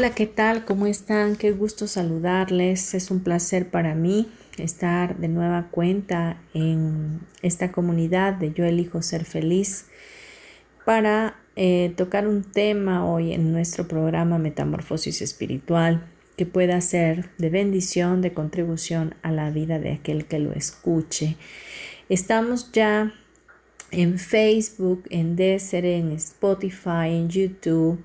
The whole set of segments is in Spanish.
Hola, ¿qué tal? ¿Cómo están? Qué gusto saludarles. Es un placer para mí estar de nueva cuenta en esta comunidad de Yo elijo ser feliz para eh, tocar un tema hoy en nuestro programa Metamorfosis Espiritual que pueda ser de bendición, de contribución a la vida de aquel que lo escuche. Estamos ya en Facebook, en Desert, en Spotify, en YouTube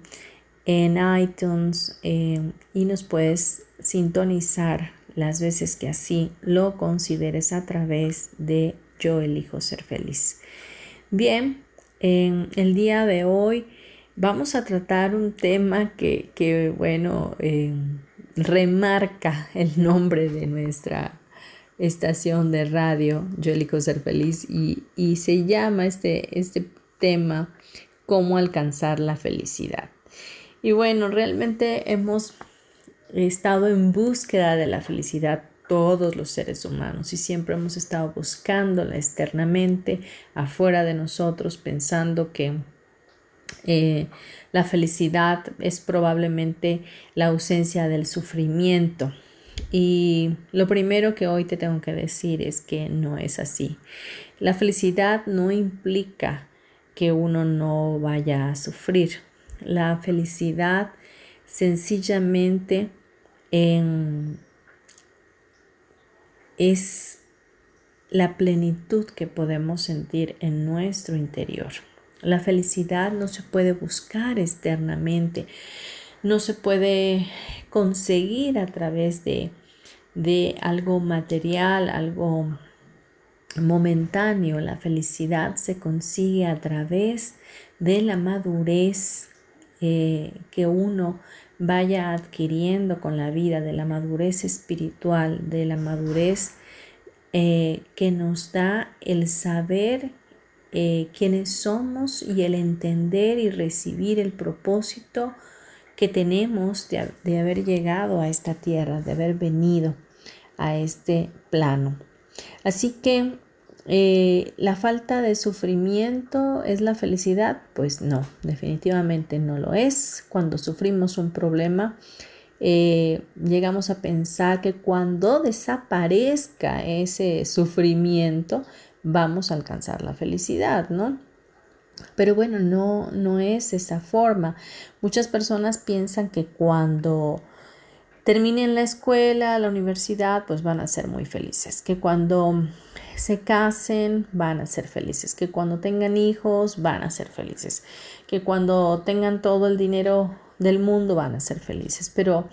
en iTunes eh, y nos puedes sintonizar las veces que así lo consideres a través de Yo elijo ser feliz. Bien, en el día de hoy vamos a tratar un tema que, bueno, eh, remarca el nombre de nuestra estación de radio, Yo elijo ser feliz, y, y se llama este, este tema, cómo alcanzar la felicidad. Y bueno, realmente hemos estado en búsqueda de la felicidad todos los seres humanos y siempre hemos estado buscándola externamente, afuera de nosotros, pensando que eh, la felicidad es probablemente la ausencia del sufrimiento. Y lo primero que hoy te tengo que decir es que no es así. La felicidad no implica que uno no vaya a sufrir. La felicidad sencillamente es la plenitud que podemos sentir en nuestro interior. La felicidad no se puede buscar externamente, no se puede conseguir a través de, de algo material, algo momentáneo. La felicidad se consigue a través de la madurez que uno vaya adquiriendo con la vida, de la madurez espiritual, de la madurez eh, que nos da el saber eh, quiénes somos y el entender y recibir el propósito que tenemos de, de haber llegado a esta tierra, de haber venido a este plano. Así que eh, ¿La falta de sufrimiento es la felicidad? Pues no, definitivamente no lo es. Cuando sufrimos un problema, eh, llegamos a pensar que cuando desaparezca ese sufrimiento, vamos a alcanzar la felicidad, ¿no? Pero bueno, no, no es esa forma. Muchas personas piensan que cuando terminen la escuela, la universidad, pues van a ser muy felices. Que cuando se casen van a ser felices, que cuando tengan hijos van a ser felices, que cuando tengan todo el dinero del mundo van a ser felices, pero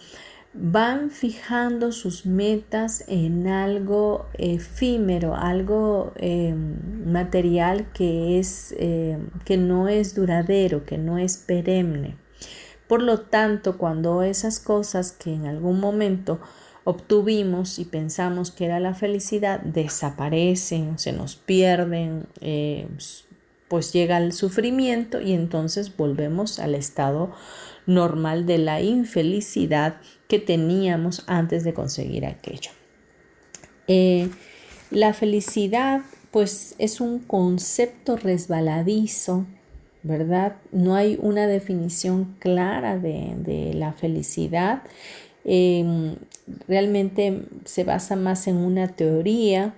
van fijando sus metas en algo efímero, algo em, material que, es, em, que no es duradero, que no es perenne. Por lo tanto, cuando esas cosas que en algún momento obtuvimos y pensamos que era la felicidad desaparecen, se nos pierden, eh, pues llega el sufrimiento y entonces volvemos al estado normal de la infelicidad que teníamos antes de conseguir aquello. Eh, la felicidad pues es un concepto resbaladizo, ¿verdad? No hay una definición clara de, de la felicidad Em, realmente se basa más en una teoría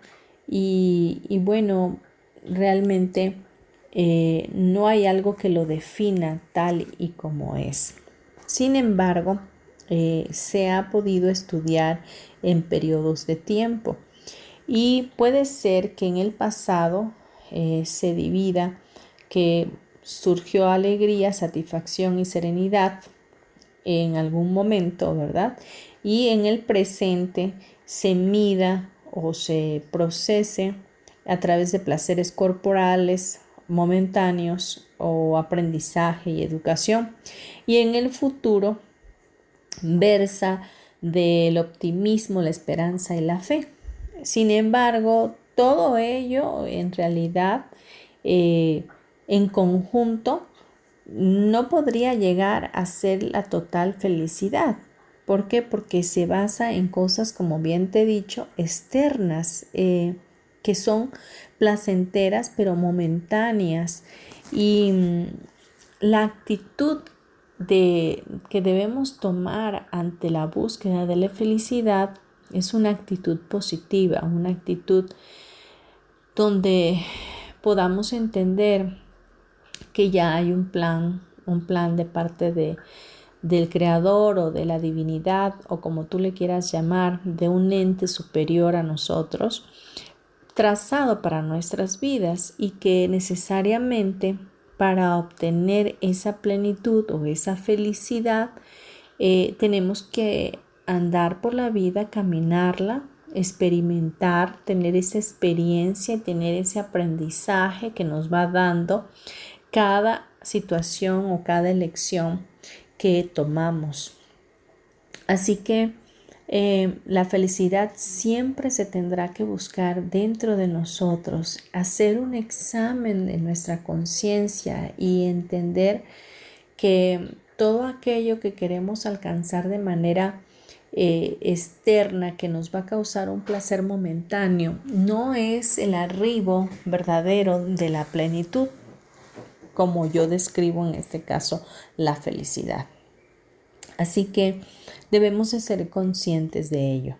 y, bueno, realmente eh, no hay algo que lo defina tal y como es. Sin embargo, eh, se ha podido estudiar en periodos de tiempo. Y puede ser que en el pasado eh, se divida que surgió alegría, satisfacción y serenidad en algún momento, ¿verdad? Y en el presente se mida o se procese a través de placeres corporales momentáneos o aprendizaje y educación. Y en el futuro versa del optimismo, la esperanza y la fe. Sin embargo, todo ello en realidad eh, en conjunto no podría llegar a ser la total felicidad. ¿Por qué? Porque se basa en cosas, como bien te he dicho, externas, eh, que son placenteras pero momentáneas. Y mm, la actitud de, que debemos tomar ante la búsqueda de la felicidad es una actitud positiva, una actitud donde podamos entender que ya hay un plan, un plan de parte de, del creador o de la divinidad o como tú le quieras llamar, de un ente superior a nosotros, trazado para nuestras vidas y que necesariamente para obtener esa plenitud o esa felicidad eh, tenemos que andar por la vida, caminarla, experimentar, tener esa experiencia, tener ese aprendizaje que nos va dando cada situación o cada elección que tomamos. Así que eh, la felicidad siempre se tendrá que buscar dentro de nosotros, hacer un examen de nuestra conciencia y entender que todo aquello que queremos alcanzar de manera eh, externa que nos va a causar un placer momentáneo no es el arribo verdadero de la plenitud como yo describo en este caso la felicidad. Así que debemos de ser conscientes de ello.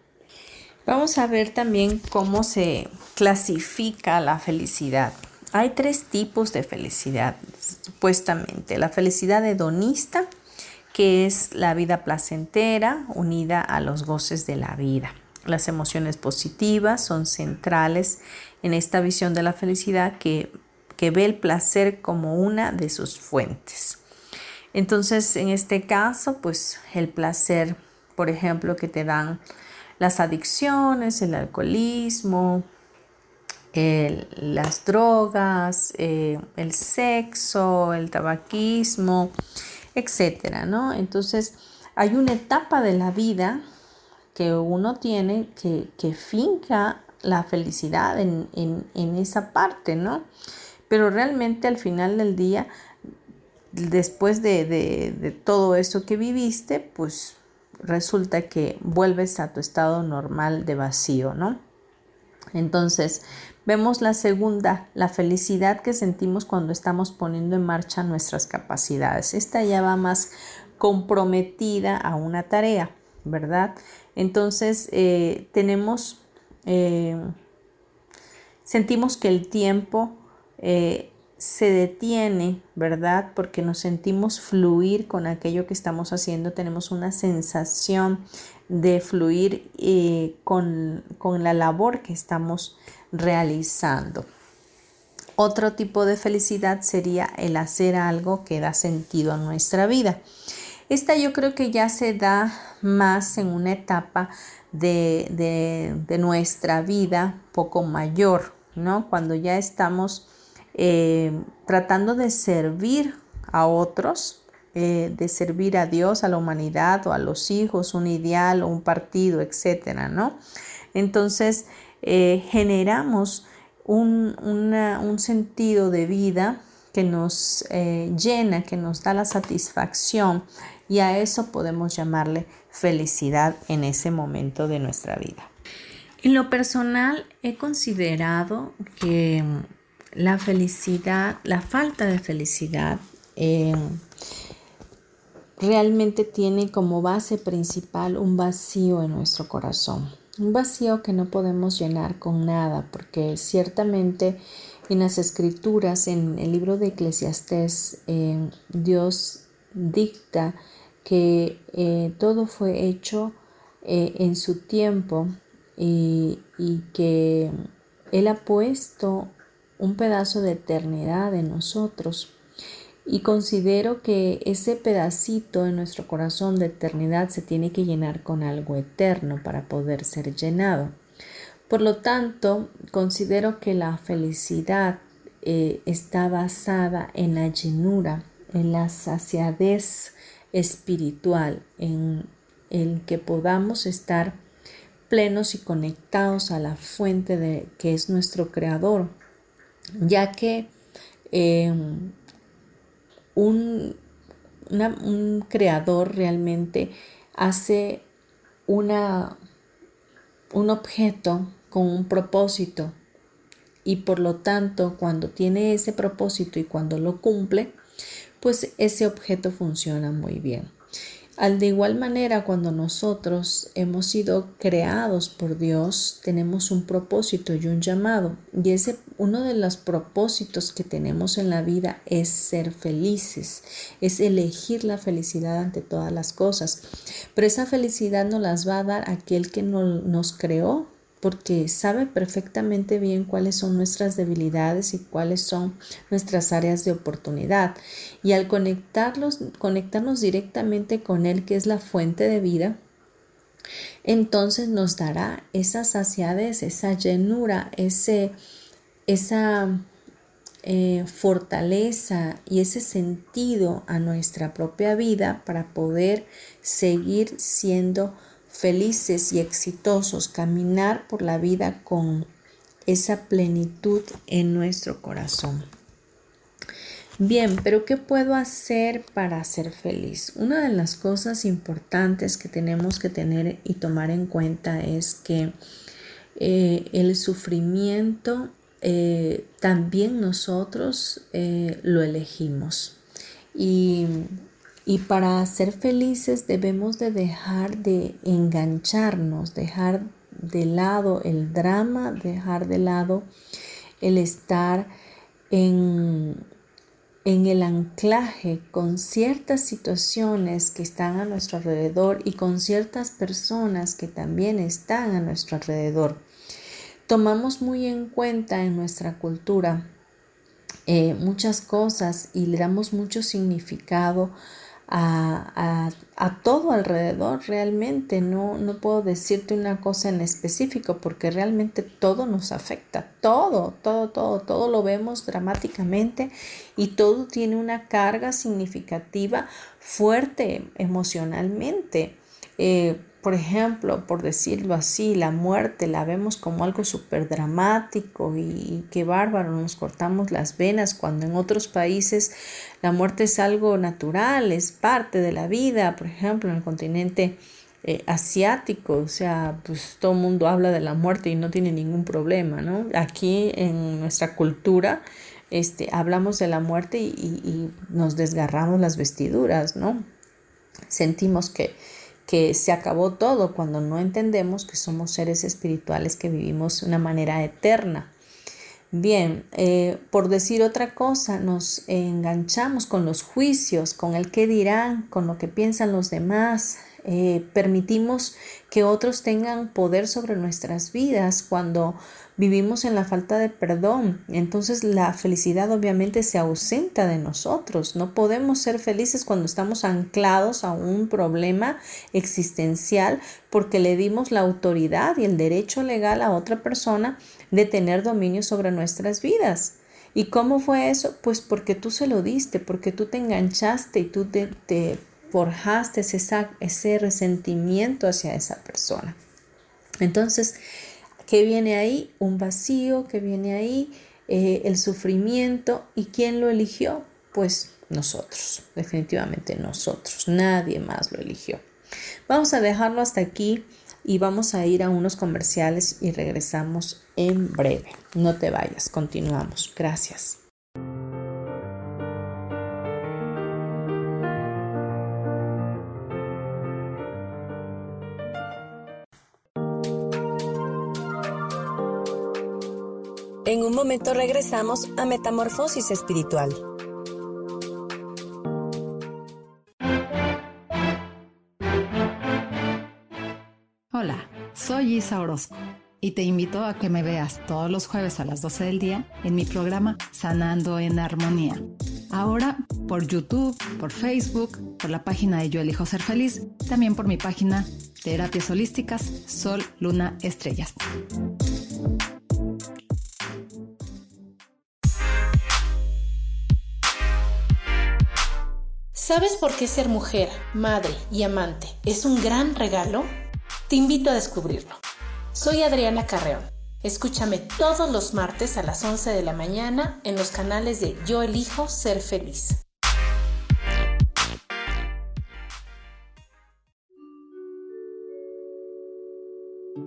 Vamos a ver también cómo se clasifica la felicidad. Hay tres tipos de felicidad, supuestamente. La felicidad hedonista, que es la vida placentera unida a los goces de la vida. Las emociones positivas son centrales en esta visión de la felicidad que ve el placer como una de sus fuentes. Entonces, en este caso, pues el placer, por ejemplo, que te dan las adicciones, el alcoholismo, las drogas, eh, el sexo, el tabaquismo, etcétera, ¿no? Entonces, hay una etapa de la vida que uno tiene que, que finca la felicidad en, en esa parte, ¿no? Pero realmente al final del día, después de, todo eso que viviste, pues resulta que vuelves a tu estado normal de vacío, ¿no? Entonces, vemos la segunda, la felicidad que sentimos cuando estamos poniendo en marcha nuestras capacidades. Esta ya va más comprometida a una tarea, ¿verdad? Entonces, eh, tenemos, eh, sentimos que el tiempo eh, se detiene, ¿verdad? Porque nos sentimos fluir con aquello que estamos haciendo, tenemos una sensación de fluir eh, con, con la labor que estamos realizando. Otro tipo de felicidad sería el hacer algo que da sentido a nuestra vida. Esta yo creo que ya se da más en una etapa de, de, de nuestra vida poco mayor, ¿no? Cuando ya estamos eh, tratando de servir a otros, eh, de servir a Dios, a la humanidad o a los hijos, un ideal o un partido, etcétera, ¿no? Entonces, eh, generamos un, un, sentido de vida que nos llena, que nos da la satisfacción y a eso podemos llamarle felicidad en ese momento de nuestra vida. En lo personal, he considerado que la felicidad, la falta de felicidad em, realmente tiene como base principal un vacío en nuestro corazón. Un vacío que no podemos llenar con nada, porque ciertamente en las escrituras, en el libro de Eclesiastés, em, Dios dicta que eh, todo fue hecho eh, en su tiempo y, y que Él ha puesto un pedazo de eternidad en nosotros. Y considero que ese pedacito en nuestro corazón de eternidad se tiene que llenar con algo eterno para poder ser llenado. Por lo tanto, considero que la felicidad eh, está basada en la llenura, en la saciadez espiritual, en el que podamos estar plenos y conectados a la fuente de que es nuestro creador, ya que em, un, un, creador realmente hace una, un objeto con un propósito y por lo tanto cuando tiene ese propósito y cuando lo cumple, pues ese objeto funciona muy bien. Al de igual manera, cuando nosotros hemos sido creados por Dios, tenemos un propósito y un llamado. Y ese uno de los propósitos que tenemos en la vida es ser felices, es elegir la felicidad ante todas las cosas. Pero esa felicidad nos las va a dar aquel que nos creó porque sabe perfectamente bien cuáles son nuestras debilidades y cuáles son nuestras áreas de oportunidad. Y al conectarlos, conectarnos directamente con Él, que es la fuente de vida, entonces nos dará esa saciedad, esa llenura, ese, esa eh, fortaleza y ese sentido a nuestra propia vida para poder seguir siendo felices y exitosos, caminar por la vida con esa plenitud en nuestro corazón. Bien, pero ¿qué puedo hacer para ser feliz? Una de las cosas importantes que tenemos que tener y tomar en cuenta es que eh, el sufrimiento eh, también nosotros eh, lo elegimos. Y y para ser felices debemos de dejar de engancharnos, dejar de lado el drama, dejar de lado el estar en, en el anclaje con ciertas situaciones que están a nuestro alrededor y con ciertas personas que también están a nuestro alrededor. Tomamos muy en cuenta en nuestra cultura eh, muchas cosas y le damos mucho significado a, todo alrededor realmente. No, no puedo decirte una cosa en específico porque realmente todo nos afecta. Todo, todo, todo, todo lo vemos dramáticamente y todo tiene una carga significativa fuerte emocionalmente. Eh, por ejemplo, por decirlo así, la muerte la vemos como algo súper dramático y, qué bárbaro, nos cortamos las venas cuando en otros países la muerte es algo natural, es parte de la vida, por ejemplo, en el continente eh, asiático, o sea, pues todo el mundo habla de la muerte y no tiene ningún problema, ¿no? Aquí en nuestra cultura, este, hablamos de la muerte y, y nos desgarramos las vestiduras, ¿no? Sentimos que que se acabó todo cuando no entendemos que somos seres espirituales que vivimos de una manera eterna. Bien, eh, por decir otra cosa, nos enganchamos con los juicios, con el qué dirán, con lo que piensan los demás, eh, permitimos que otros tengan poder sobre nuestras vidas cuando vivimos en la falta de perdón. Entonces la felicidad obviamente se ausenta de nosotros. No podemos ser felices cuando estamos anclados a un problema existencial porque le dimos la autoridad y el derecho legal a otra persona de tener dominio sobre nuestras vidas. ¿Y cómo fue eso? Pues porque tú se lo diste, porque tú te enganchaste y tú te, te forjaste ese, ese resentimiento hacia esa persona. Entonces, ¿qué viene ahí? Un vacío, que viene ahí? Eh, el sufrimiento. ¿Y quién lo eligió? Pues nosotros, definitivamente nosotros, nadie más lo eligió. Vamos a dejarlo hasta aquí y vamos a ir a unos comerciales y regresamos en breve. No te vayas, continuamos. Gracias. En un momento regresamos a Metamorfosis Espiritual. Hola, soy Isa Orozco y te invito a que me veas todos los jueves a las 12 del día en mi programa Sanando en Armonía. Ahora por YouTube, por Facebook, por la página de Yo Elijo Ser Feliz, también por mi página Terapias Holísticas Sol, Luna, Estrellas. ¿Sabes por qué ser mujer, madre y amante es un gran regalo? Te invito a descubrirlo. Soy Adriana Carreón. Escúchame todos los martes a las 11 de la mañana en los canales de Yo elijo ser feliz.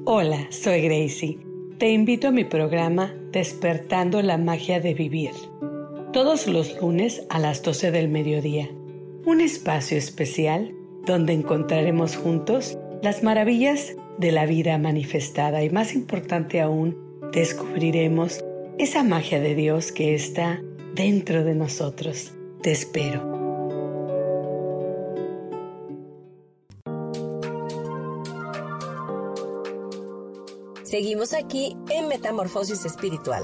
Hola, soy Gracie. Te invito a mi programa Despertando la Magia de Vivir. Todos los lunes a las 12 del mediodía. Un espacio especial donde encontraremos juntos las maravillas de la vida manifestada y más importante aún, descubriremos esa magia de Dios que está dentro de nosotros. Te espero. Seguimos aquí en Metamorfosis Espiritual.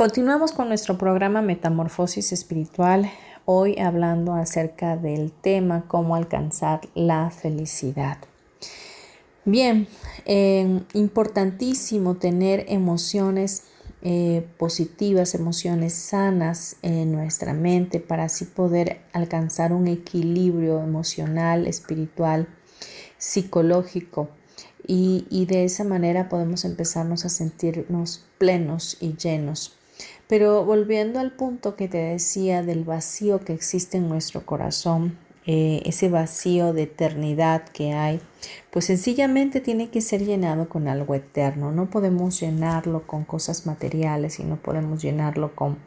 Continuamos con nuestro programa Metamorfosis Espiritual, hoy hablando acerca del tema cómo alcanzar la felicidad. Bien, eh, importantísimo tener emociones eh, positivas, emociones sanas en nuestra mente para así poder alcanzar un equilibrio emocional, espiritual, psicológico. Y, y de esa manera podemos empezarnos a sentirnos plenos y llenos. Pero volviendo al punto que te decía del vacío que existe en nuestro corazón, eh, ese vacío de eternidad que hay, pues sencillamente tiene que ser llenado con algo eterno. No podemos llenarlo con cosas materiales y no podemos llenarlo con,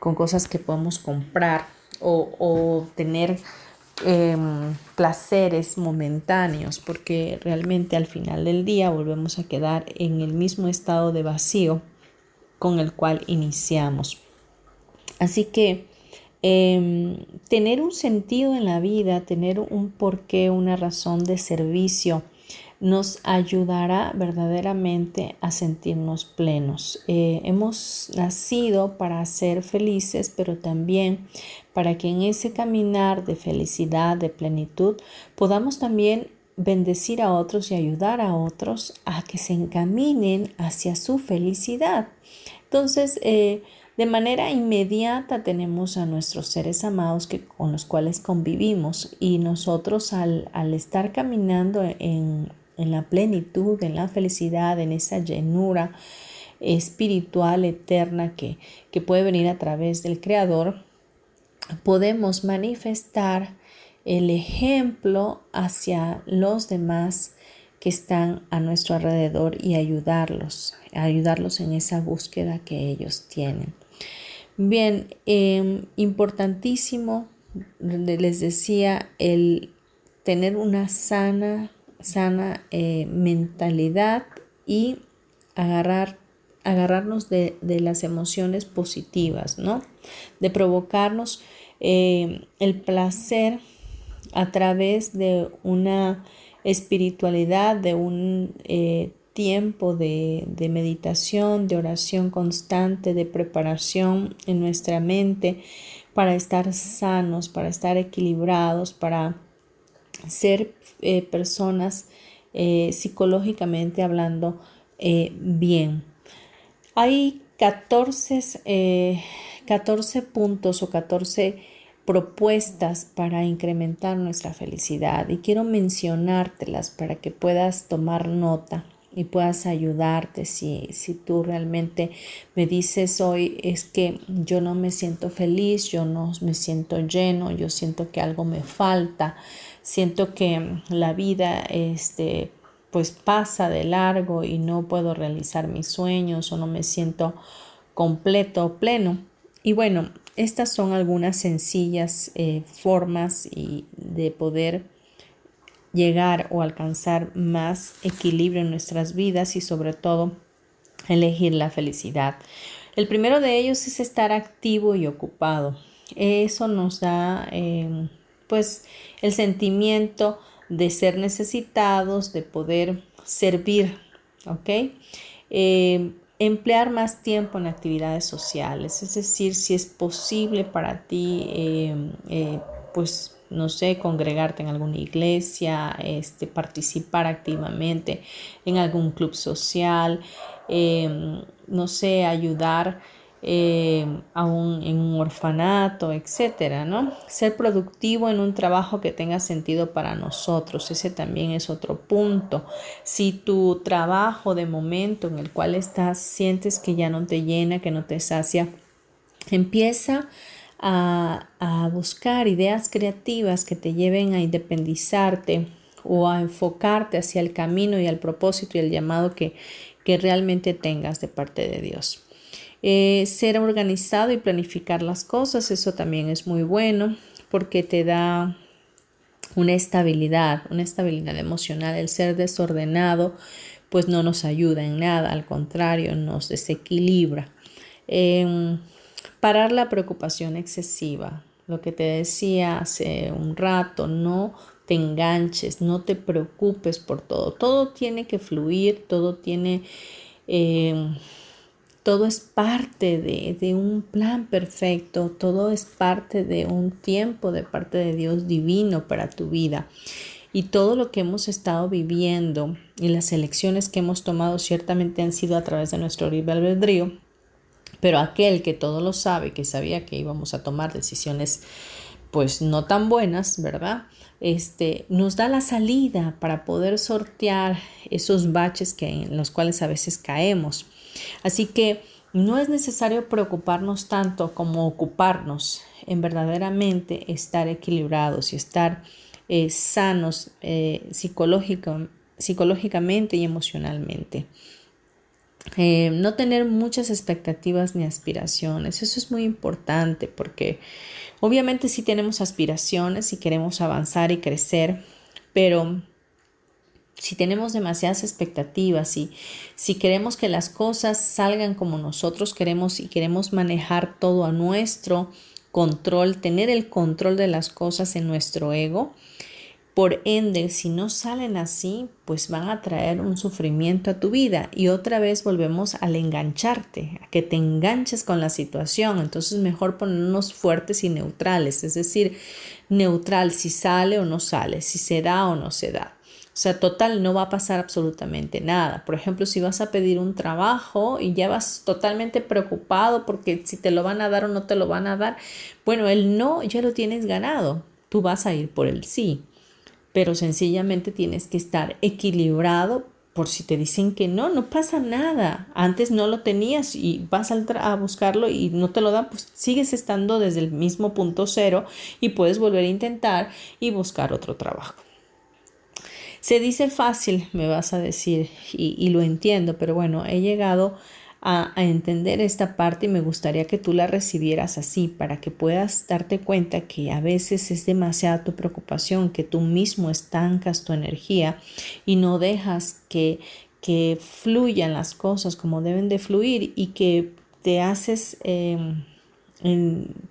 con cosas que podemos comprar o, tener em, placeres momentáneos, porque realmente al final del día volvemos a quedar en el mismo estado de vacío con el cual iniciamos. Así que em, tener un sentido en la vida, tener un porqué, una razón de servicio, nos ayudará verdaderamente a sentirnos plenos. Eh, hemos nacido para ser felices, pero también para que en ese caminar de felicidad, de plenitud, podamos también bendecir a otros y ayudar a otros a que se encaminen hacia su felicidad. Entonces, eh, de manera inmediata tenemos a nuestros seres amados que, con los cuales convivimos y nosotros al, estar caminando en, la plenitud, en la felicidad, en esa llenura espiritual eterna que, que puede venir a través del Creador, podemos manifestar el ejemplo hacia los demás que están a nuestro alrededor y ayudarlos, ayudarlos en esa búsqueda que ellos tienen. Bien, em, importantísimo, les decía, el tener una sana, sana eh, mentalidad y agarrar, agarrarnos de, las emociones positivas, ¿no? De provocarnos eh, el placer a través de una espiritualidad, de un eh, tiempo de, meditación, de oración constante, de preparación en nuestra mente para estar sanos, para estar equilibrados, para ser eh, personas eh, psicológicamente hablando bien. Hay 14, 14 puntos o 14 propuestas para incrementar nuestra felicidad y quiero mencionártelas para que puedas tomar nota y puedas ayudarte si, si tú realmente me dices hoy es que yo no me siento feliz, yo no me siento lleno, yo siento que algo me falta, siento que la vida este, pues pasa de largo y no puedo realizar mis sueños o no me siento completo pleno. Y bueno, estas son algunas sencillas eh, formas de poder llegar o alcanzar más equilibrio en nuestras vidas y sobre todo elegir la felicidad. El primero de ellos es estar activo y ocupado. Eso nos da em, pues el sentimiento de ser necesitados, de poder servir, ¿ok? Em, emplear más tiempo en actividades sociales, es decir, si es posible para ti, em, eh, pues no sé, congregarte en alguna iglesia, este, participar activamente en algún club social, em, no sé, ayudar a un, en un orfanato, etcétera, ¿no? Ser productivo en un trabajo que tenga sentido para nosotros, ese también es otro punto. Si tu trabajo de momento en el cual estás sientes que ya no te llena, que no te sacia, empieza a, buscar ideas creativas que te lleven a independizarte o a enfocarte hacia el camino y al propósito y el llamado que, que realmente tengas de parte de Dios. Eh, ser organizado y planificar las cosas, eso también es muy bueno porque te da una estabilidad, una estabilidad emocional. El ser desordenado pues no nos ayuda en nada, al contrario, nos desequilibra. Em, Parar la preocupación excesiva. Lo que te decía hace un rato, no te enganches, no te preocupes por todo. Todo tiene que fluir, todo tiene... Eh, todo es parte de, un plan perfecto, todo es parte de un tiempo de parte de Dios divino para tu vida. Y todo lo que hemos estado viviendo y las elecciones que hemos tomado ciertamente han sido a través de nuestro libre albedrío, pero aquel que todo lo sabe, que sabía que íbamos a tomar decisiones pues no tan buenas, ¿verdad? Este, nos da la salida para poder sortear esos baches que, en los cuales a veces caemos. Así que no es necesario preocuparnos tanto como ocuparnos en verdaderamente estar equilibrados y estar eh, sanos eh, psicológicamente y emocionalmente. Eh, no tener muchas expectativas ni aspiraciones. Eso es muy importante porque obviamente sí tenemos aspiraciones y queremos avanzar y crecer, pero si tenemos demasiadas expectativas y si queremos que las cosas salgan como nosotros queremos y queremos manejar todo a nuestro control, tener el control de las cosas en nuestro ego, por ende, si no salen así, pues van a traer un sufrimiento a tu vida y otra vez volvemos al engancharte, a que te enganches con la situación. Entonces mejor ponernos fuertes y neutrales, es decir, neutral si sale o no sale, si se da o no se da. O sea, total, no va a pasar absolutamente nada. Por ejemplo, si vas a pedir un trabajo y ya vas totalmente preocupado porque si te lo van a dar o no te lo van a dar, bueno, el no ya lo tienes ganado. Tú vas a ir por el sí pero sencillamente tienes que estar equilibrado por si te dicen que no, no pasa nada. Antes no lo tenías y vas a, buscarlo y no te lo dan, pues sigues estando desde el mismo punto cero y puedes volver a intentar y buscar otro trabajo. Se dice fácil, me vas a decir, y, lo entiendo, pero bueno, he llegado a, entender esta parte y me gustaría que tú la recibieras así para que puedas darte cuenta que a veces es demasiada tu preocupación, que tú mismo estancas tu energía y no dejas que, que fluyan las cosas como deben de fluir y que te haces... Em,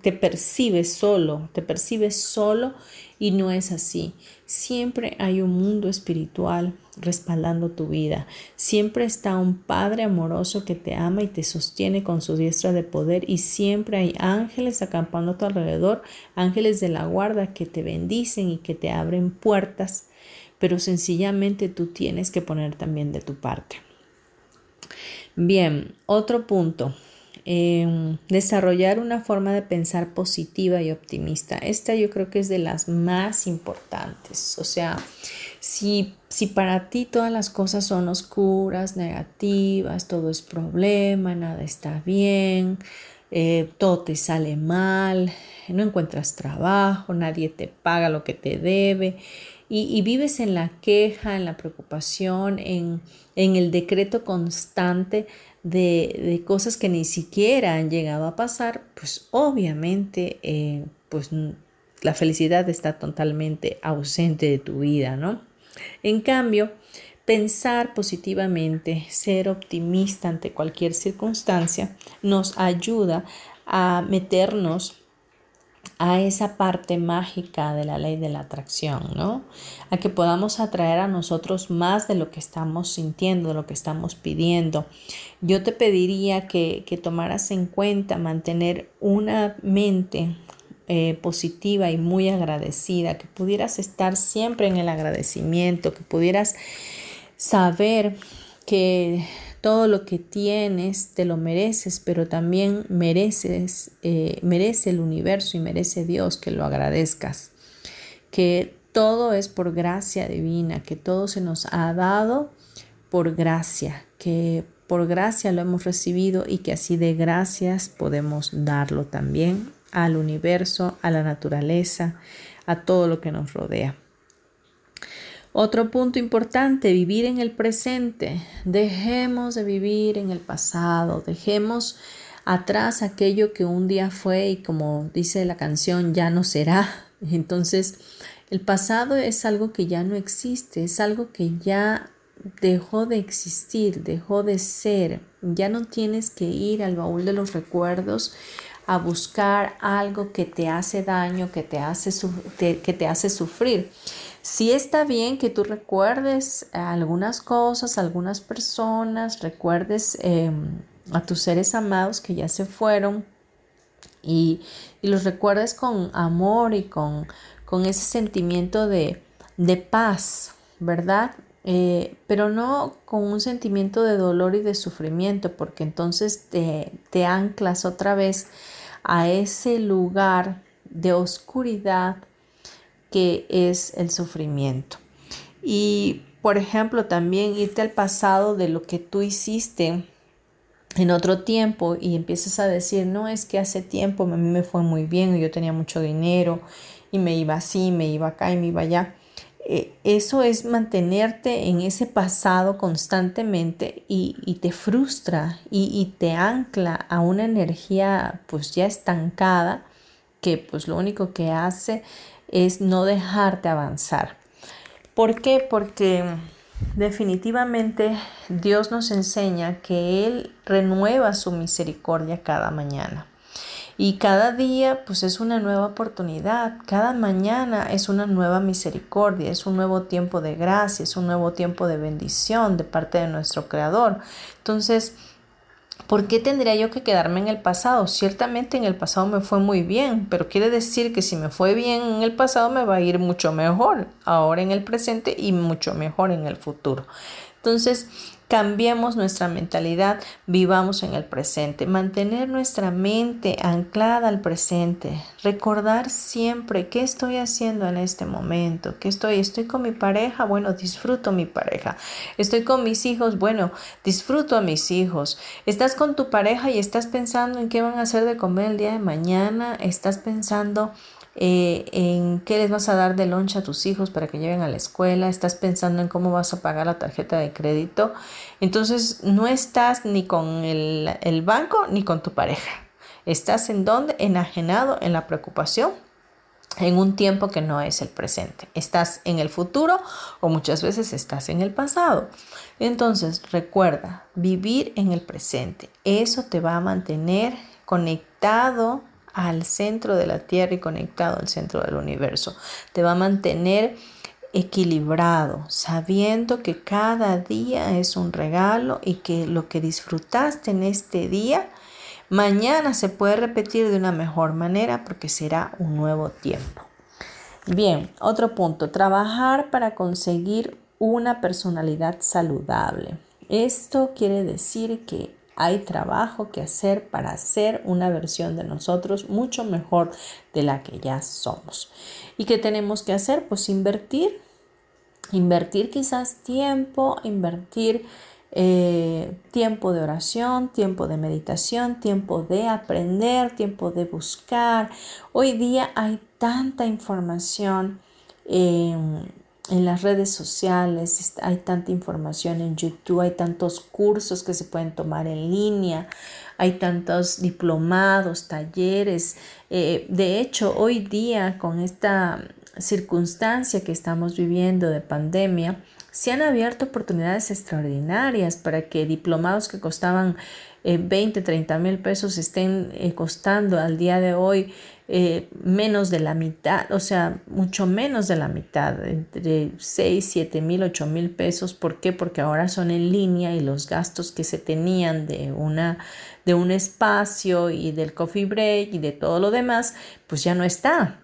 te percibes solo, te percibes solo y no es así. Siempre hay un mundo espiritual respaldando tu vida. Siempre está un Padre amoroso que te ama y te sostiene con su diestra de poder y siempre hay ángeles acampando a tu alrededor, ángeles de la guarda que te bendicen y que te abren puertas, pero sencillamente tú tienes que poner también de tu parte. Bien, otro punto Em, desarrollar una forma de pensar positiva y optimista. Esta yo creo que es de las más importantes. O sea, si, si para ti todas las cosas son oscuras, negativas, todo es problema, nada está bien, eh, todo te sale mal, no encuentras trabajo, nadie te paga lo que te debe y, vives en la queja, en la preocupación, en, en el decreto constante de, cosas que ni siquiera han llegado a pasar, pues obviamente eh, pues la felicidad está totalmente ausente de tu vida, ¿no? En cambio, pensar positivamente, ser optimista ante cualquier circunstancia, nos ayuda a meternos a esa parte mágica de la ley de la atracción, ¿no? A que podamos atraer a nosotros más de lo que estamos sintiendo, de lo que estamos pidiendo. Yo te pediría que, que tomaras en cuenta mantener una mente eh, positiva y muy agradecida, que pudieras estar siempre en el agradecimiento, que pudieras saber que todo lo que tienes te lo mereces, pero también mereces, eh, merece el universo y merece Dios que lo agradezcas. Que todo es por gracia divina, que todo se nos ha dado por gracia, que por gracia lo hemos recibido y que así de gracias podemos darlo también al universo, a la naturaleza, a todo lo que nos rodea. Otro punto importante, vivir en el presente. Dejemos de vivir en el pasado, dejemos atrás aquello que un día fue y como dice la canción, ya no será. Entonces, el pasado es algo que ya no existe, es algo que ya dejó de existir, dejó de ser. Ya no tienes que ir al baúl de los recuerdos a buscar algo que te hace daño, que te hace, que te hace sufrir. Sí está bien que tú recuerdes algunas cosas, algunas personas, recuerdes em, a tus seres amados que ya se fueron y, los recuerdes con amor y con, con ese sentimiento de, paz, ¿verdad? Eh, pero no con un sentimiento de dolor y de sufrimiento, porque entonces te, te anclas otra vez a ese lugar de oscuridad que es el sufrimiento. Y, por ejemplo, también irte al pasado de lo que tú hiciste en otro tiempo y empiezas a decir, no, es que hace tiempo a mí me fue muy bien, yo tenía mucho dinero y me iba así, me iba acá y me iba allá. Eh, eso es mantenerte en ese pasado constantemente y, te frustra y, y, te ancla a una energía pues ya estancada que pues lo único que hace es no dejarte avanzar. ¿Por qué? Porque definitivamente Dios nos enseña que Él renueva su misericordia cada mañana. Y cada día pues es una nueva oportunidad, cada mañana es una nueva misericordia, es un nuevo tiempo de gracia, es un nuevo tiempo de bendición de parte de nuestro Creador. Entonces, ¿Por qué tendría yo que quedarme en el pasado? Ciertamente en el pasado me fue muy bien, pero quiere decir que si me fue bien en el pasado me va a ir mucho mejor ahora en el presente y mucho mejor en el futuro. Entonces, Cambiemos nuestra mentalidad, vivamos en el presente, mantener nuestra mente anclada al presente, recordar siempre qué estoy haciendo en este momento, qué estoy, estoy con mi pareja, bueno, disfruto mi pareja, estoy con mis hijos, bueno, disfruto a mis hijos, estás con tu pareja y estás pensando en qué van a hacer de comer el día de mañana, estás pensando eh, en qué les vas a dar de loncha a tus hijos para que lleven a la escuela, estás pensando en cómo vas a pagar la tarjeta de crédito, entonces no estás ni con el, el banco ni con tu pareja. Estás en donde? Enajenado en la preocupación en un tiempo que no es el presente. Estás en el futuro o muchas veces estás en el pasado. Entonces recuerda, vivir en el presente. Eso te va a mantener conectado al centro de la Tierra y conectado al centro del universo. Te va a mantener equilibrado, sabiendo que cada día es un regalo y que lo que disfrutaste en este día, mañana se puede repetir de una mejor manera porque será un nuevo tiempo. Bien, otro punto, trabajar para conseguir una personalidad saludable. Esto quiere decir que hay trabajo que hacer para hacer una versión de nosotros mucho mejor de la que ya somos. ¿Y qué tenemos que hacer? Pues invertir. Invertir quizás tiempo, invertir eh, tiempo de oración, tiempo de meditación, tiempo de aprender, tiempo de buscar. Hoy día hay tanta información en las redes sociales, hay tanta información en YouTube, hay tantos cursos que se pueden tomar en línea, hay tantos diplomados, talleres. Eh, de hecho, hoy día con esta circunstancia que estamos viviendo de pandemia, se han abierto oportunidades extraordinarias para que diplomados que costaban 20, eh, 30 mil pesos estén eh, costando al día de hoy eh, menos de la mitad, o sea, mucho menos de la mitad, entre 6, 7 mil, 8 mil pesos. ¿Por qué? Porque ahora son en línea y los gastos que se tenían de, una, de un espacio y del coffee break y de todo lo demás, pues ya no está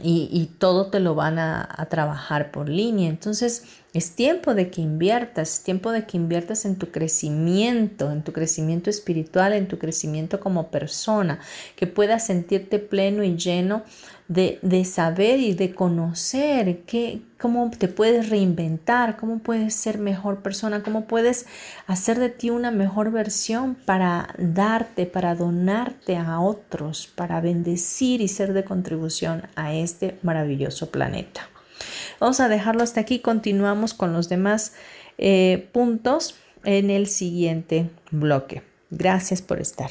y, todo te lo van a, a, trabajar por línea. Entonces es tiempo de que inviertas, es tiempo de que inviertas en tu crecimiento, en tu crecimiento espiritual, en tu crecimiento como persona, que puedas sentirte pleno y lleno de, saber y de conocer qué, cómo te puedes reinventar, cómo puedes ser mejor persona, cómo puedes hacer de ti una mejor versión para darte, para donarte a otros, para bendecir y ser de contribución a este maravilloso planeta. Vamos a dejarlo hasta aquí, continuamos con los demás eh, puntos en el siguiente bloque. Gracias por estar.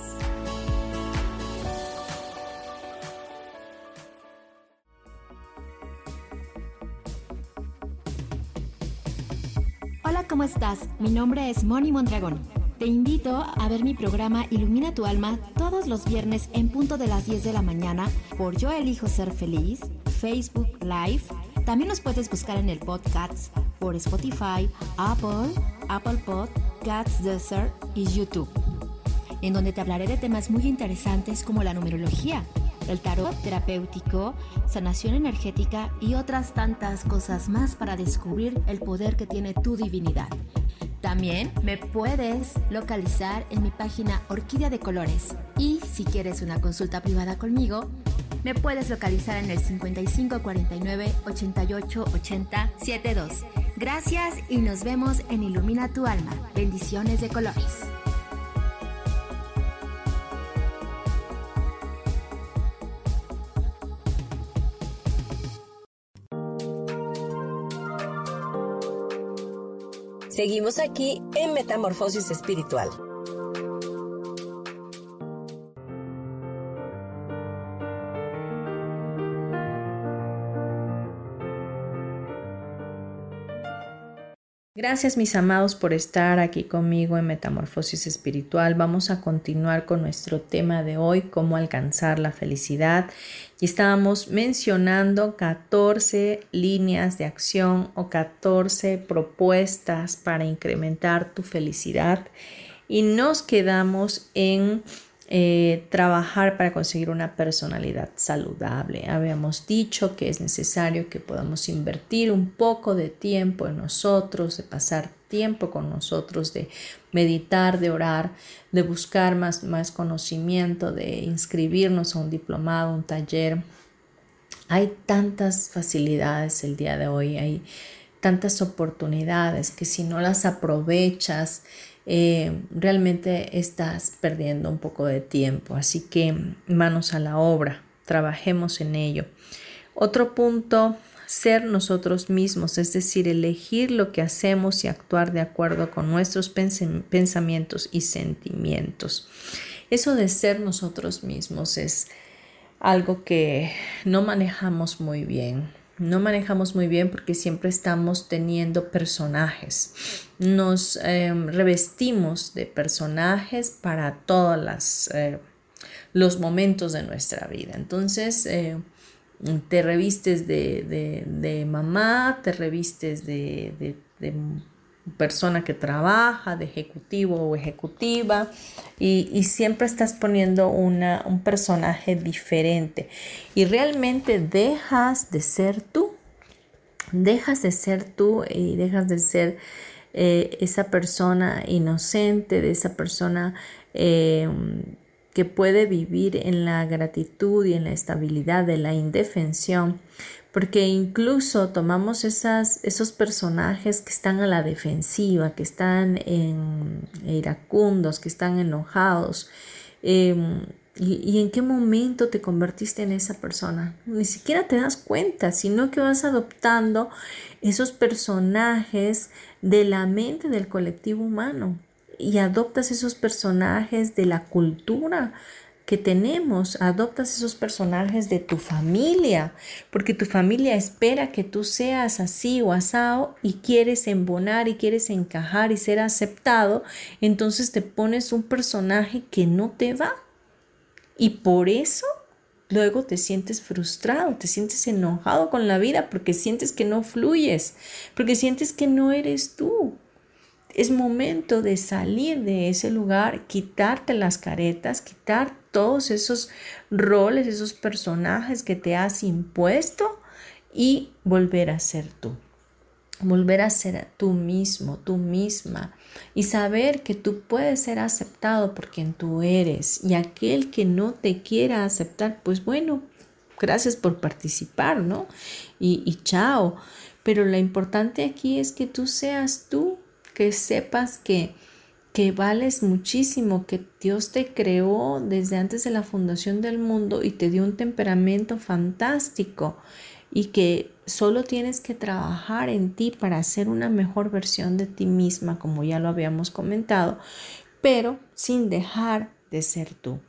¿Cómo estás? Mi nombre es Moni Mondragón. Te invito a ver mi programa Ilumina tu alma todos los viernes en punto de las 10 de la mañana por Yo Elijo Ser Feliz, Facebook Live. También nos puedes buscar en el podcast por Spotify, Apple, Apple Podcasts Desert y YouTube, en donde te hablaré de temas muy interesantes como la numerología, el tarot terapéutico, sanación energética y otras tantas cosas más para descubrir el poder que tiene tu divinidad. También me puedes localizar en mi página Orquídea de Colores y si quieres una consulta privada conmigo, me puedes localizar en el 55 49 88 80 72. Gracias y nos vemos en Ilumina tu alma. Bendiciones de colores. Seguimos aquí en Metamorfosis Espiritual. Gracias mis amados por estar aquí conmigo en Metamorfosis Espiritual. Vamos a continuar con nuestro tema de hoy, cómo alcanzar la felicidad. Y estábamos mencionando 14 líneas de acción o 14 propuestas para incrementar tu felicidad. Y nos quedamos en eh, trabajar para conseguir una personalidad saludable. Habíamos dicho que es necesario que podamos invertir un poco de tiempo en nosotros, de pasar tiempo con nosotros, de meditar, de orar, de buscar más, más conocimiento, de inscribirnos a un diplomado, un taller. Hay tantas facilidades el día de hoy, hay tantas oportunidades que si no las aprovechas, eh, realmente estás perdiendo un poco de tiempo. Así que manos a la obra, trabajemos en ello. Otro punto, ser nosotros mismos, es decir, elegir lo que hacemos y actuar de acuerdo con nuestros pensamientos y sentimientos. Eso de ser nosotros mismos es algo que no manejamos muy bien. No manejamos muy bien porque siempre estamos teniendo personajes. Nos em, revestimos de personajes para todos eh, los momentos de nuestra vida. Entonces, eh, te revistes de, mamá, te revistes de, persona que trabaja, de ejecutivo o ejecutiva, y, siempre estás poniendo una, un personaje diferente. Y realmente dejas de ser tú, dejas de ser tú y dejas de ser eh, esa persona inocente, de esa persona eh, que puede vivir en la gratitud y en la estabilidad de la indefensión, porque incluso tomamos esas, esos personajes que están a la defensiva, que están en, iracundos, que están enojados. Em, y, en qué momento te convertiste en esa persona? Ni siquiera te das cuenta, sino que vas adoptando esos personajes de la mente del colectivo humano y adoptas esos personajes de la cultura que tenemos, adoptas esos personajes de tu familia, porque tu familia espera que tú seas así o asado y quieres embonar y quieres encajar y ser aceptado, entonces te pones un personaje que no te va. Y por eso luego te sientes frustrado, te sientes enojado con la vida porque sientes que no fluyes, porque sientes que no eres tú. Es momento de salir de ese lugar, quitarte las caretas, quitar todos esos roles, esos personajes que te has impuesto y volver a ser tú. Volver a ser tú mismo, tú misma y saber que tú puedes ser aceptado por quien tú eres y aquel que no te quiera aceptar, pues bueno, gracias por participar, ¿no? Y, y chao. Pero lo importante aquí es que tú seas tú que sepas que, que vales muchísimo, que Dios te creó desde antes de la fundación del mundo y te dio un temperamento fantástico y que solo tienes que trabajar en ti para ser una mejor versión de ti misma, como ya lo habíamos comentado, pero sin dejar de ser tú.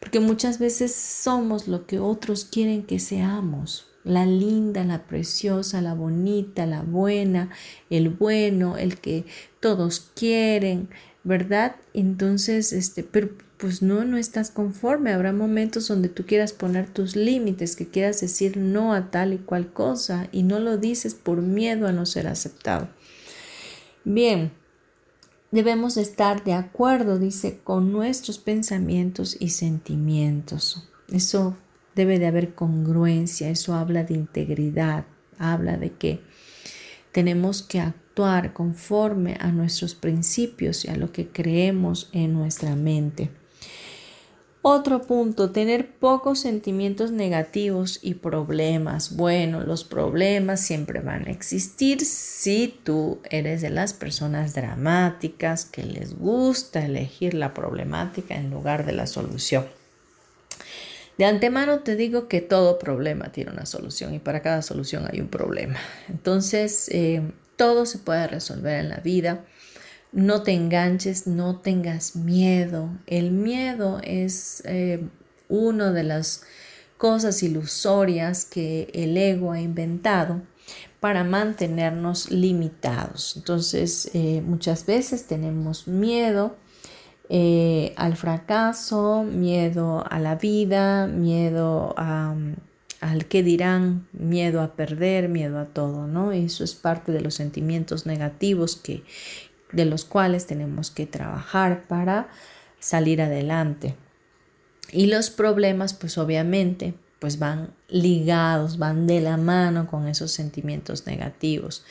Porque muchas veces somos lo que otros quieren que seamos la linda, la preciosa, la bonita, la buena, el bueno, el que todos quieren, ¿verdad? Entonces, este, pero pues no, no estás conforme. Habrá momentos donde tú quieras poner tus límites, que quieras decir no a tal y cual cosa y no lo dices por miedo a no ser aceptado. Bien, debemos estar de acuerdo, dice, con nuestros pensamientos y sentimientos. Eso debe de haber congruencia, eso habla de integridad, habla de que tenemos que actuar conforme a nuestros principios y a lo que creemos en nuestra mente. Otro punto, tener pocos sentimientos negativos y problemas. Bueno, los problemas siempre van a existir si tú eres de las personas dramáticas que les gusta elegir la problemática en lugar de la solución. De antemano te digo que todo problema tiene una solución y para cada solución hay un problema. Entonces, eh, todo se puede resolver en la vida. No te enganches, no tengas miedo. El miedo es eh, una de las cosas ilusorias que el ego ha inventado para mantenernos limitados. Entonces, eh, muchas veces tenemos miedo eh, al fracaso, miedo a la vida, miedo al que dirán, miedo a perder, miedo a todo, ¿no? Eso es parte de los sentimientos negativos que, de los cuales tenemos que trabajar para salir adelante. Y los problemas, pues obviamente, pues van ligados, van de la mano con esos sentimientos negativos.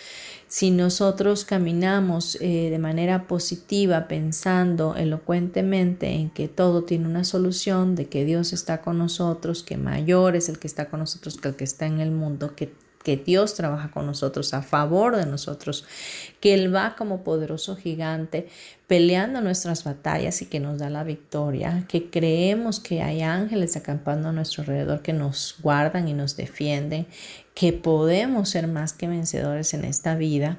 Si nosotros caminamos eh, de manera positiva, pensando elocuentemente en que todo tiene una solución, de que Dios está con nosotros, que mayor es el que está con nosotros que el que está en el mundo, que que Dios trabaja con nosotros, a favor de nosotros, que Él va como poderoso gigante peleando nuestras batallas y que nos da la victoria, que creemos que hay ángeles acampando a nuestro alrededor que nos guardan y nos defienden, que podemos ser más que vencedores en esta vida,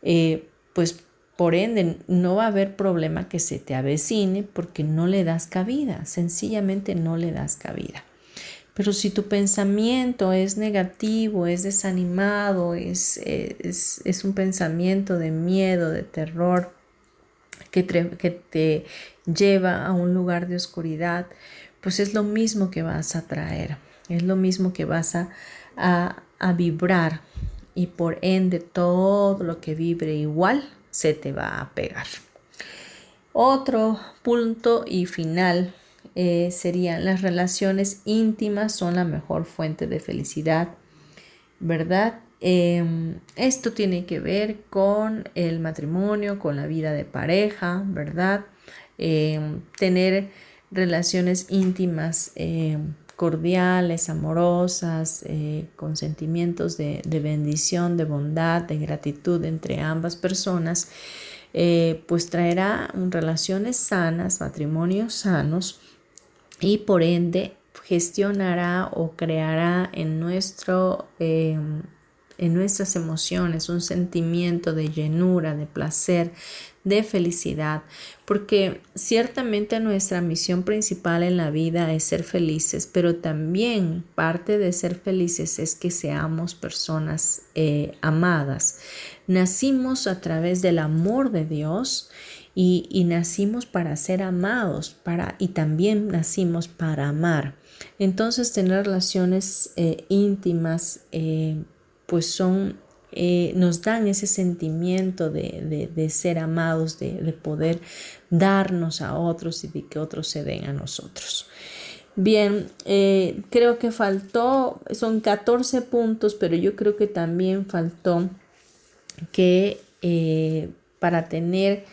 eh, pues por ende no va a haber problema que se te avecine porque no le das cabida, sencillamente no le das cabida. Pero si tu pensamiento es negativo, es desanimado, es, es, un pensamiento de miedo, de terror, que te lleva a un lugar de oscuridad, pues es lo mismo que vas a traer, es lo mismo que vas a, a, vibrar y por ende todo lo que vibre igual se te va a pegar. Otro punto y final eh, serían las relaciones íntimas son la mejor fuente de felicidad, ¿verdad? Em, esto tiene que ver con el matrimonio, con la vida de pareja, ¿verdad? Em, tener relaciones íntimas em, cordiales, amorosas, eh, con sentimientos de, bendición, de bondad, de gratitud entre ambas personas, eh, pues traerá relaciones sanas, matrimonios sanos y por ende gestionará o creará en nuestro em, en nuestras emociones, un sentimiento de llenura, de placer, de felicidad, porque ciertamente nuestra misión principal en la vida es ser felices, pero también parte de ser felices es que seamos personas eh, amadas. Nacimos a través del amor de Dios y, nacimos para ser amados para, y también nacimos para amar. Entonces tener relaciones eh, íntimas, eh, pues son, eh, nos dan ese sentimiento de, ser amados, de, poder darnos a otros y de que otros se den a nosotros. Bien, creo que faltó, son 14 puntos, pero yo creo que también faltó que para tener,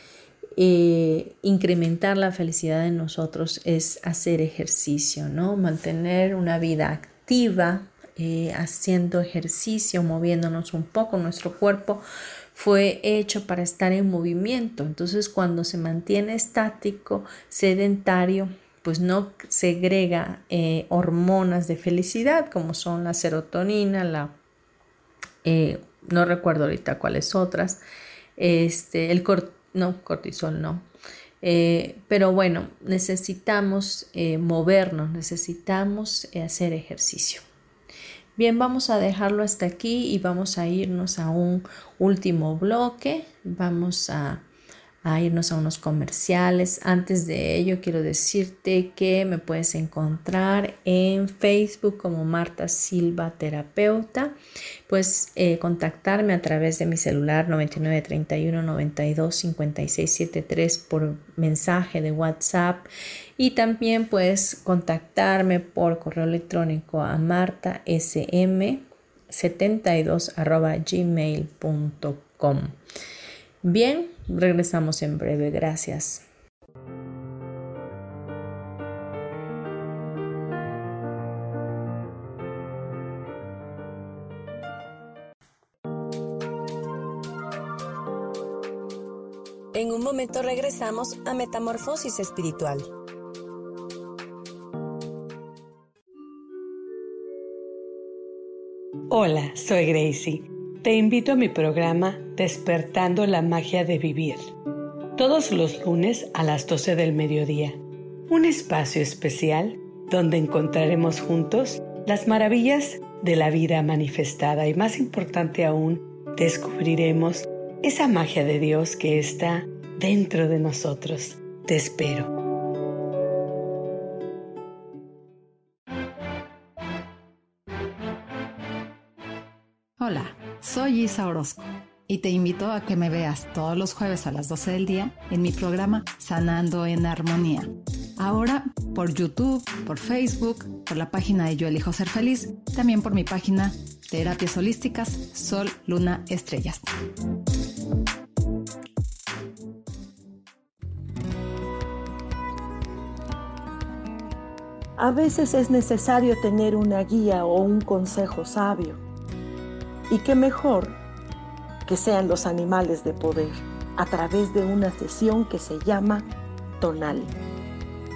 incrementar la felicidad en nosotros es hacer ejercicio, ¿no? Mantener una vida activa, eh, haciendo ejercicio, moviéndonos un poco. Nuestro cuerpo fue hecho para estar en movimiento. Entonces cuando se mantiene estático, sedentario, pues no segrega eh, hormonas de felicidad como son la serotonina, la... Eh, no recuerdo ahorita cuáles otras, este, el no, cortisol no, pero bueno, necesitamos movernos, necesitamos hacer ejercicio. Bien, vamos a dejarlo hasta aquí y vamos a irnos a un último bloque. Vamos a a irnos a unos comerciales. Antes de ello, quiero decirte que me puedes encontrar en Facebook como Marta Silva Terapeuta. Puedes eh, contactarme a través de mi celular 9931 92 56 por mensaje de WhatsApp. Y también puedes contactarme por correo electrónico a martasm72 gmail.com. Bien, regresamos en breve. Gracias. En un momento regresamos a Metamorfosis Espiritual. Hola, soy Gracie te invito a mi programa Despertando la Magia de Vivir, todos los lunes a las 12 del mediodía, un espacio especial donde encontraremos juntos las maravillas de la vida manifestada y más importante aún, descubriremos esa magia de Dios que está dentro de nosotros. Te espero. Hola. Soy Isa Orozco y te invito a que me veas todos los jueves a las 12 del día en mi programa Sanando en Armonía. Ahora por YouTube, por Facebook, por la página de Yo Elijo Ser Feliz, también por mi página Terapias Holísticas Sol, Luna, Estrellas. A veces es necesario tener una guía o un consejo sabio y qué mejor que sean los animales de poder a través de una sesión que se llama Tonal.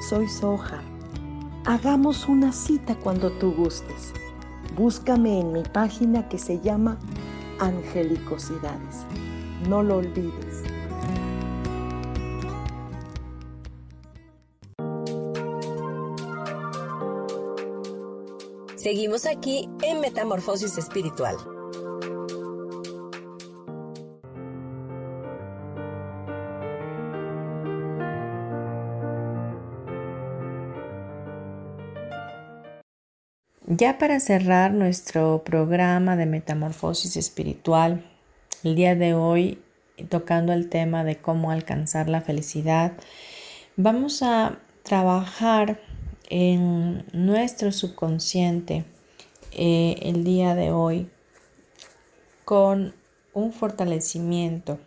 Soy Soja. Hagamos una cita cuando tú gustes. Búscame en mi página que se llama Angelicosidades. No lo olvides. Seguimos aquí en Metamorfosis Espiritual. Ya para cerrar nuestro programa de Metamorfosis Espiritual, el día de hoy tocando el tema de cómo alcanzar la felicidad, vamos a trabajar en nuestro subconsciente eh, el día de hoy con un fortalecimiento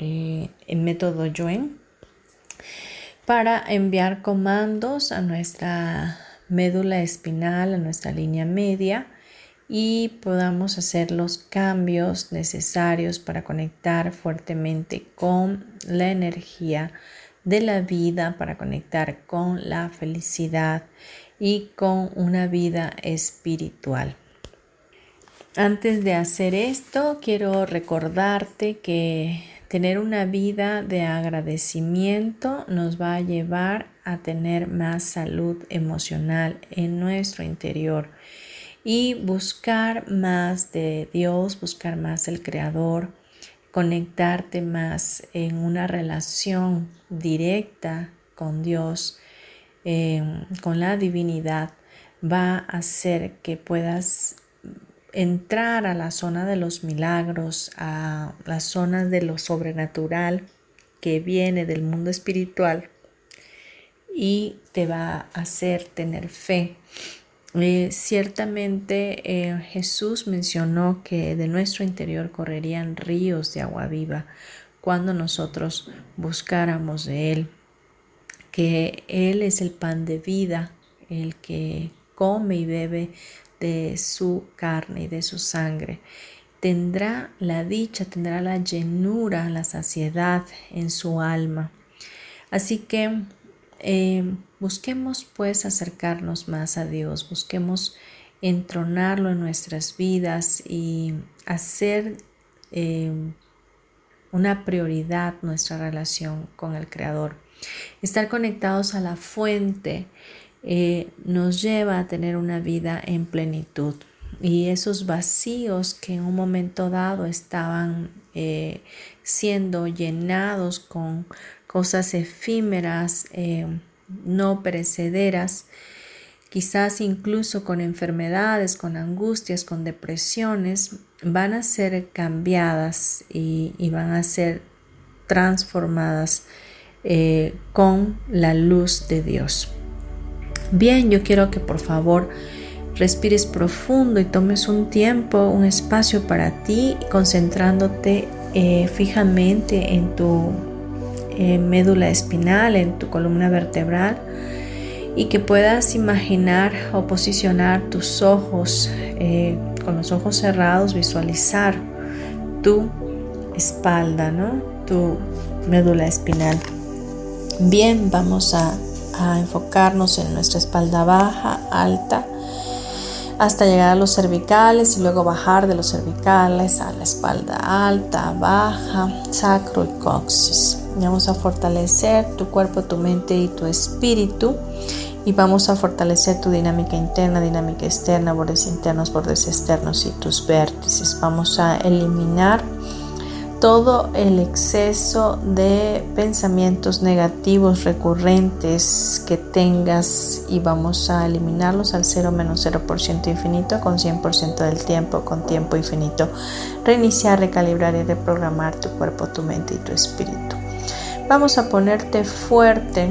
eh, en método Yuen para enviar comandos a nuestra médula espinal, a nuestra línea media y podamos hacer los cambios necesarios para conectar fuertemente con la energía de la vida para conectar con la felicidad y con una vida espiritual. Antes de hacer esto, quiero recordarte que tener una vida de agradecimiento nos va a llevar a tener más salud emocional en nuestro interior y buscar más de Dios, buscar más el Creador, conectarte más en una relación directa con Dios, eh, con la divinidad, va a hacer que puedas entrar a la zona de los milagros, a la zona de lo sobrenatural que viene del mundo espiritual y te va a hacer tener fe eh, ciertamente eh, Jesús mencionó que de nuestro interior correrían ríos de agua viva cuando nosotros buscáramos de Él, que Él es el pan de vida, el que come y bebe de su carne y de su sangre. Tendrá la dicha, tendrá la llenura, la saciedad en su alma. Así que eh, busquemos pues acercarnos más a Dios, busquemos entronarlo en nuestras vidas y hacer eh, una prioridad nuestra relación con el Creador. Estar conectados a la fuente eh, nos lleva a tener una vida en plenitud y esos vacíos que en un momento dado estaban siendo llenados con cosas efímeras, eh, no perecederas, quizás incluso con enfermedades, con angustias, con depresiones, van a ser cambiadas y, van a ser transformadas eh, con la luz de Dios. Bien, yo quiero que por favor respires profundo y tomes un tiempo, un espacio para ti, concentrándote eh, fijamente en tu médula espinal, en tu columna vertebral y que puedas imaginar o posicionar tus ojos eh, con los ojos cerrados, visualizar tu espalda, ¿no? tu médula espinal. Bien, vamos a, a enfocarnos en nuestra espalda baja, alta, hasta llegar a los cervicales y luego bajar de los cervicales a la espalda alta, baja, sacro y coxis. Vamos a fortalecer tu cuerpo, tu mente y tu espíritu y vamos a fortalecer tu dinámica interna, dinámica externa, bordes internos, bordes externos y tus vértices. Vamos a eliminar todo el exceso de pensamientos negativos recurrentes que tengas y vamos a eliminarlos al 0 menos 0% infinito con 100% del tiempo, con tiempo infinito. Reiniciar, recalibrar y reprogramar tu cuerpo, tu mente y tu espíritu. Vamos a ponerte fuerte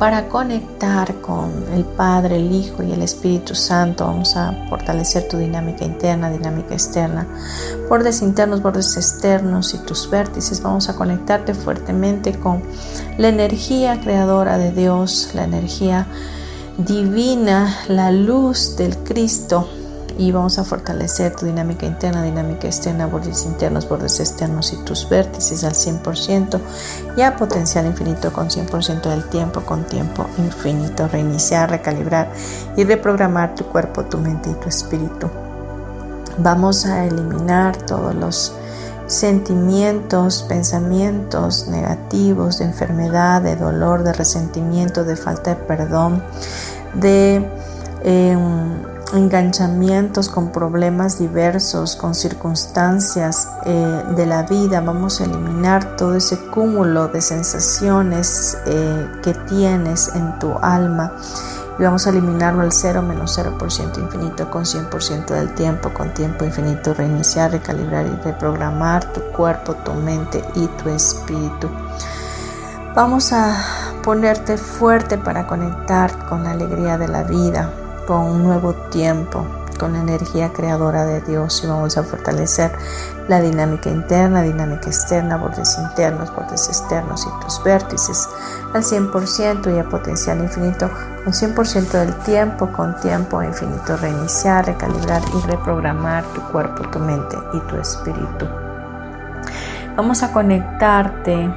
para conectar con el Padre, el Hijo y el Espíritu Santo. Vamos a fortalecer tu dinámica interna, dinámica externa, bordes internos, bordes externos y tus vértices. Vamos a conectarte fuertemente con la energía creadora de Dios, la energía divina, la luz del Cristo y vamos a fortalecer tu dinámica interna, dinámica externa, bordes internos, bordes externos y tus vértices al 100% y a potencial infinito con 100% del tiempo, con tiempo infinito, reiniciar, recalibrar y reprogramar tu cuerpo, tu mente y tu espíritu. Vamos a eliminar todos los sentimientos, pensamientos negativos de enfermedad, de dolor, de resentimiento, de falta de perdón, de... Em, enganchamientos con problemas diversos, con circunstancias eh, de la vida. Vamos a eliminar todo ese cúmulo de sensaciones eh, que tienes en tu alma y vamos a eliminarlo al 0 menos 0% infinito con 100% del tiempo, con tiempo infinito, reiniciar, recalibrar y reprogramar tu cuerpo, tu mente y tu espíritu. Vamos a ponerte fuerte para conectar con la alegría de la vida, con un nuevo tiempo, con la energía creadora de Dios y vamos a fortalecer la dinámica interna, dinámica externa, bordes internos, bordes externos y tus vértices al 100% y a potencial infinito con 100% del tiempo, con tiempo infinito, reiniciar, recalibrar y reprogramar tu cuerpo, tu mente y tu espíritu. Vamos a conectarte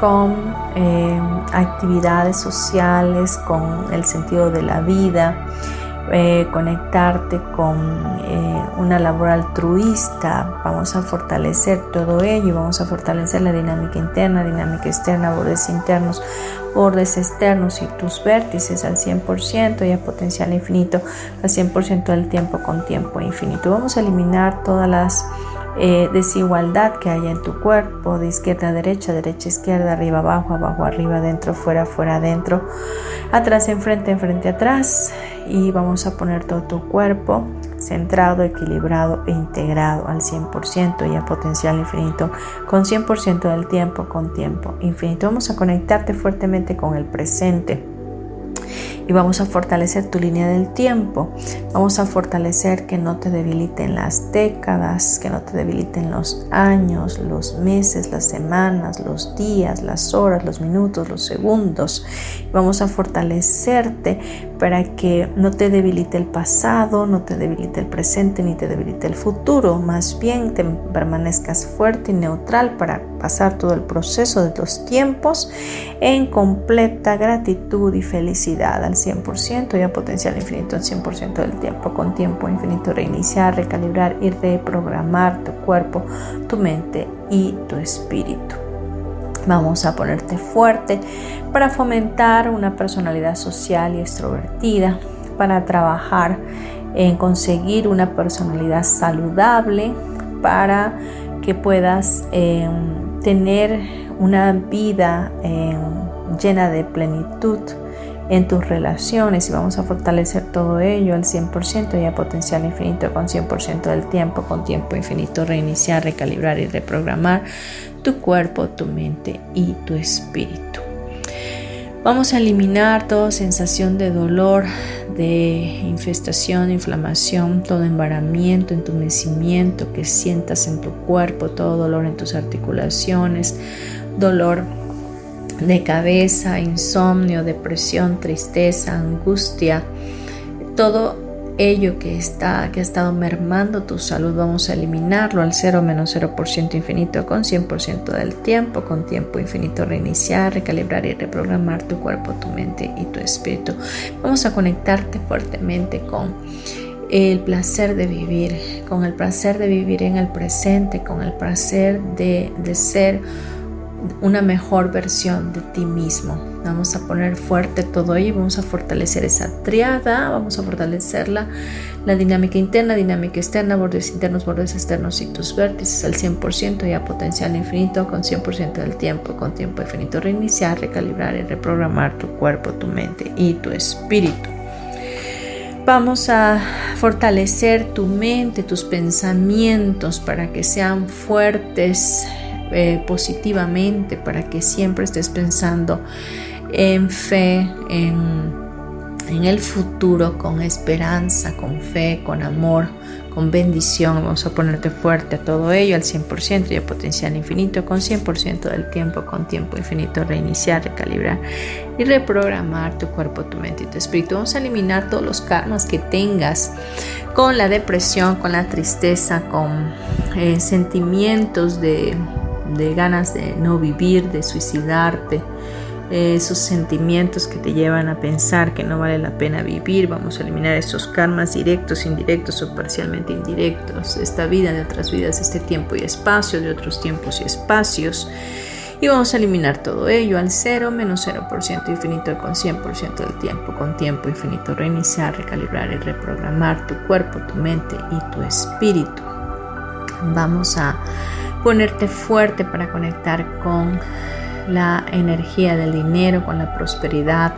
con eh, actividades sociales, con el sentido de la vida, eh, conectarte con eh, una labor altruista, vamos a fortalecer todo ello, vamos a fortalecer la dinámica interna, dinámica externa, bordes internos, bordes externos y tus vértices al 100% y a potencial infinito al 100% del tiempo con tiempo infinito. Vamos a eliminar todas las eh, desigualdad que haya en tu cuerpo, de izquierda a derecha, derecha a izquierda, arriba abajo, abajo arriba, dentro fuera fuera adentro, atrás enfrente enfrente atrás y vamos a poner todo tu cuerpo centrado, equilibrado e integrado al 100% y a potencial infinito con 100% del tiempo con tiempo infinito. Vamos a conectarte fuertemente con el presente y vamos a fortalecer tu línea del tiempo. Vamos a fortalecer que no te debiliten las décadas, que no te debiliten los años, los meses, las semanas, los días, las horas, los minutos, los segundos. Vamos a fortalecerte para que no te debilite el pasado, no te debilite el presente ni te debilite el futuro. Más bien te permanezcas fuerte y neutral para pasar todo el proceso de los tiempos en completa gratitud y felicidad al 100% y a potencial infinito al 100% del tiempo, con tiempo infinito reiniciar, recalibrar y reprogramar tu cuerpo, tu mente y tu espíritu. Vamos a ponerte fuerte para fomentar una personalidad social y extrovertida, para trabajar en conseguir una personalidad saludable, para que puedas em, tener una vida em, llena de plenitud en tus relaciones y vamos a fortalecer todo ello al 100% y a potencial infinito con 100% del tiempo, con tiempo infinito, reiniciar, recalibrar y reprogramar tu cuerpo, tu mente y tu espíritu. Vamos a eliminar toda sensación de dolor, de infestación, inflamación, todo embaramiento, entumecimiento que sientas en tu cuerpo, todo dolor en tus articulaciones, dolor de cabeza, insomnio, depresión, tristeza, angustia, todo ello que está que ha estado mermando tu salud vamos a eliminarlo al 0 menos 0% infinito con 100% del tiempo con tiempo infinito reiniciar recalibrar y reprogramar tu cuerpo tu mente y tu espíritu. Vamos a conectarte fuertemente con el placer de vivir con el placer de vivir en el presente con el placer de, de ser una mejor versión de ti mismo. Vamos a poner fuerte todo ello, vamos a fortalecer esa triada, vamos a fortalecerla, la dinámica interna, dinámica externa, bordes internos, bordes externos y tus vértices al 100% y a potencial infinito con 100% del tiempo, con tiempo infinito, reiniciar, recalibrar y reprogramar tu cuerpo, tu mente y tu espíritu. Vamos a fortalecer tu mente, tus pensamientos para que sean fuertes, eh, positivamente, para que siempre estés pensando en fe, en, el futuro, con esperanza, con fe, con amor, con bendición. Vamos a ponerte fuerte a todo ello al 100% y a potencial infinito, con 100% del tiempo, con tiempo infinito, reiniciar, recalibrar y reprogramar tu cuerpo, tu mente y tu espíritu. Vamos a eliminar todos los karmas que tengas con la depresión, con la tristeza, con eh, sentimientos de de ganas de no vivir, de suicidarte, esos sentimientos que te llevan a pensar que no vale la pena vivir. Vamos a eliminar esos karmas directos, indirectos o parcialmente indirectos. Esta vida de otras vidas, este tiempo y espacio, de otros tiempos y espacios. Y vamos a eliminar todo ello al 0 menos 0% infinito con 100% del tiempo, con tiempo infinito. Reiniciar, recalibrar y reprogramar tu cuerpo, tu mente y tu espíritu. Vamos a ponerte fuerte para conectar con la energía del dinero, con la prosperidad,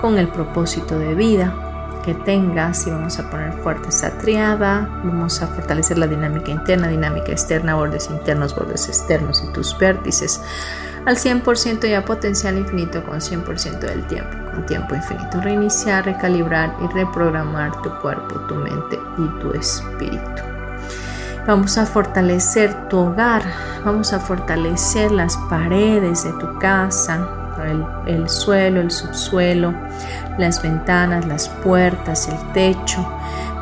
con el propósito de vida que tengas y vamos a poner fuerte esa triada, vamos a fortalecer la dinámica interna, dinámica externa, bordes internos, bordes externos y tus vértices al 100% y a potencial infinito con 100% del tiempo, con tiempo infinito. Reiniciar, recalibrar y reprogramar tu cuerpo, tu mente y tu espíritu. Vamos a fortalecer tu hogar, vamos a fortalecer las paredes de tu casa, el, el suelo, el subsuelo, las ventanas, las puertas, el techo.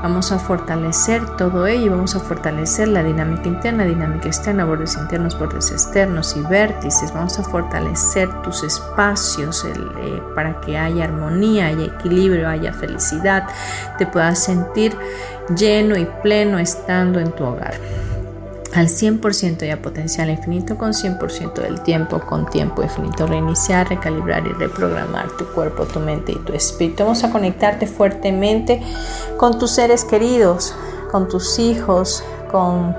Vamos a fortalecer todo ello, vamos a fortalecer la dinámica interna, dinámica externa, bordes internos, bordes externos y vértices. Vamos a fortalecer tus espacios eh, para que haya armonía, haya equilibrio, haya felicidad, te puedas sentir lleno y pleno estando en tu hogar al 100% y a potencial infinito con 100% del tiempo, con tiempo infinito. Reiniciar, recalibrar y reprogramar tu cuerpo, tu mente y tu espíritu. Vamos a conectarte fuertemente con tus seres queridos, con tus hijos, con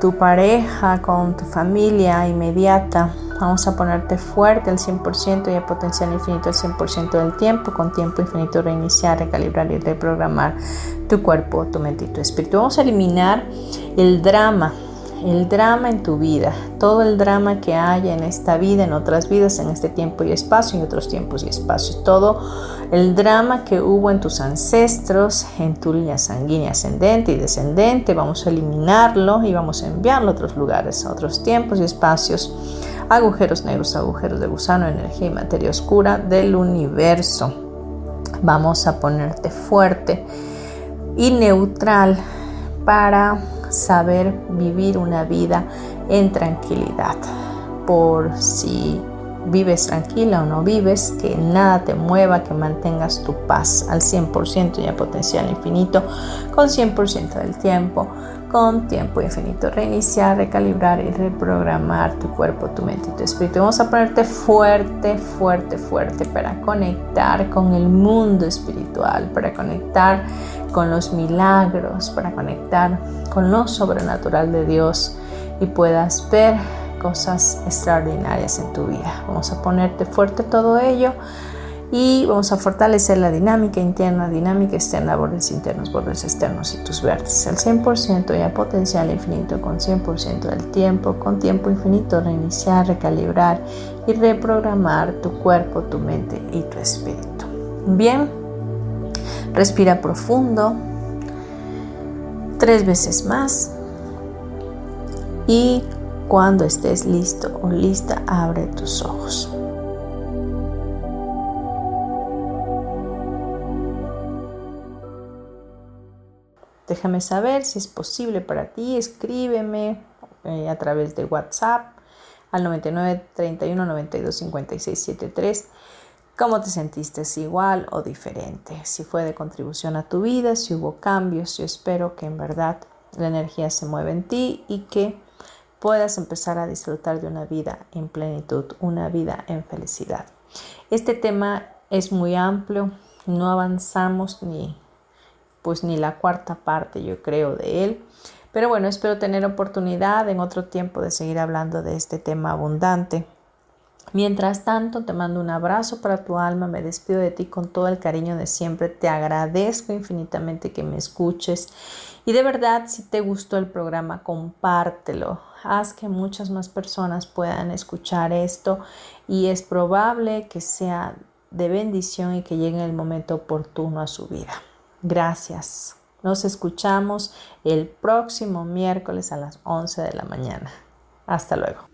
tu pareja, con tu familia inmediata. Vamos a ponerte fuerte al 100% y a potencial infinito al 100% del tiempo, con tiempo infinito reiniciar, recalibrar y reprogramar tu cuerpo, tu mente y tu espíritu. Vamos a eliminar el drama el drama en tu vida, todo el drama que haya en esta vida, en otras vidas, en este tiempo y espacio, en otros tiempos y espacios, todo el drama que hubo en tus ancestros, en tu línea sanguínea ascendente y descendente, vamos a eliminarlo y vamos a enviarlo a otros lugares, a otros tiempos y espacios, agujeros negros, agujeros de gusano, energía y materia oscura del universo. Vamos a ponerte fuerte y neutral para saber vivir una vida en tranquilidad. Por si vives tranquila o no vives, que nada te mueva, que mantengas tu paz al 100% y a potencial infinito, con 100% del tiempo, con tiempo infinito. Reiniciar, recalibrar y reprogramar tu cuerpo, tu mente y tu espíritu. Vamos a ponerte fuerte, fuerte, fuerte para conectar con el mundo espiritual, para conectar con los milagros, para conectar con lo sobrenatural de Dios y puedas ver cosas extraordinarias en tu vida. Vamos a ponerte fuerte todo ello y vamos a fortalecer la dinámica interna, dinámica externa, bordes internos, bordes externos y tus vértices al 100% y a potencial infinito con 100% del tiempo, con tiempo infinito reiniciar, recalibrar y reprogramar tu cuerpo, tu mente y tu espíritu. Bien, respira profundo. Tres veces más. Y cuando estés listo o lista abre tus ojos. Déjame saber si es posible para ti, escríbeme eh, a través de WhatsApp al 99 31 92 56 73 cómo te sentiste, igual o diferente, si fue de contribución a tu vida, si hubo cambios. Yo espero que en verdad la energía se mueva en ti y que puedas empezar a disfrutar de una vida en plenitud, una vida en felicidad. Este tema es muy amplio, no avanzamos ni pues ni la cuarta parte yo creo de él. Pero bueno, espero tener oportunidad en otro tiempo de seguir hablando de este tema abundante. Mientras tanto, te mando un abrazo para tu alma, me despido de ti con todo el cariño de siempre, te agradezco infinitamente que me escuches y de verdad, si te gustó el programa, compártelo, haz que muchas más personas puedan escuchar esto y es probable que sea de bendición y que llegue el momento oportuno a su vida. Gracias. Nos escuchamos el próximo miércoles a las 11 de la mañana. Hasta luego.